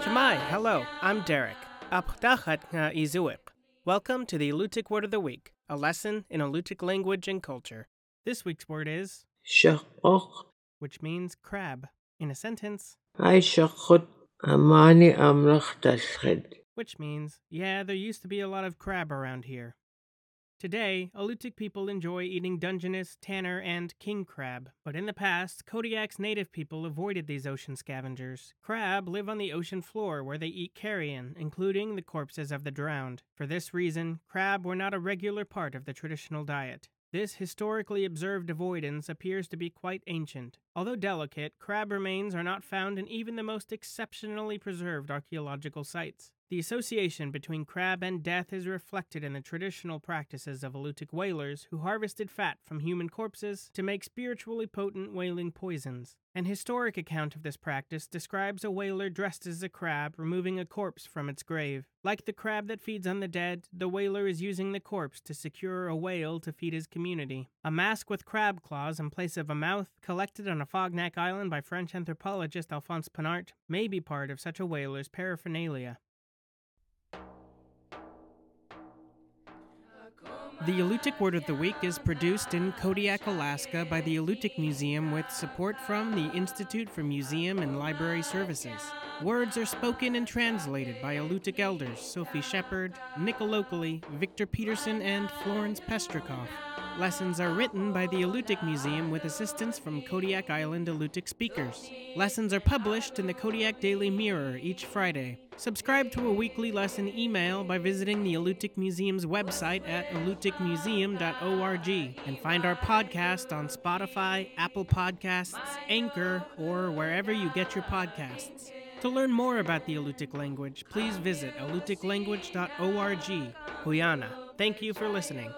Cama'i, hello, I'm Derek. Welcome to the Alutiiq Word of the Week, a lesson in Alutiiq language and culture. This week's word is which means crab. In a sentence, which means, yeah, there used to be a lot of crab around here. Today, Alutiiq people enjoy eating Dungeness, Tanner, and king crab, but in the past, Kodiak's native people avoided these ocean scavengers. Crab live on the ocean floor where they eat carrion, including the corpses of the drowned. For this reason, crab were not a regular part of the traditional diet. This historically observed avoidance appears to be quite ancient. Although delicate, crab remains are not found in even the most exceptionally preserved archaeological sites. The association between crab and death is reflected in the traditional practices of Alutiiq whalers who harvested fat from human corpses to make spiritually potent whaling poisons. An historic account of this practice describes a whaler dressed as a crab removing a corpse from its grave. Like the crab that feeds on the dead, the whaler is using the corpse to secure a whale to feed his community. A mask with crab claws in place of a mouth, collected on a Fognac island by French anthropologist Alphonse Pinart, may be part of such a whaler's paraphernalia. The Alutiiq Word of the Week is produced in Kodiak, Alaska by the Alutiiq Museum with support from the Institute for Museum and Library Services. Words are spoken and translated by Alutiiq elders Sophie Shepard, Nick Alokli, Victor Peterson, and Florence Pestrikoff. Lessons are written by the Alutiiq Museum with assistance from Kodiak Island Alutiiq speakers. Lessons are published in the Kodiak Daily Mirror each Friday. Subscribe to a weekly lesson email by visiting the Alutiiq Museum's website at alutiiqmuseum.org and find our podcast on Spotify, Apple Podcasts, Anchor, or wherever you get your podcasts. To learn more about the Alutiiq language, please visit alutiiqlanguage.org. Quyanaa. Thank you for listening.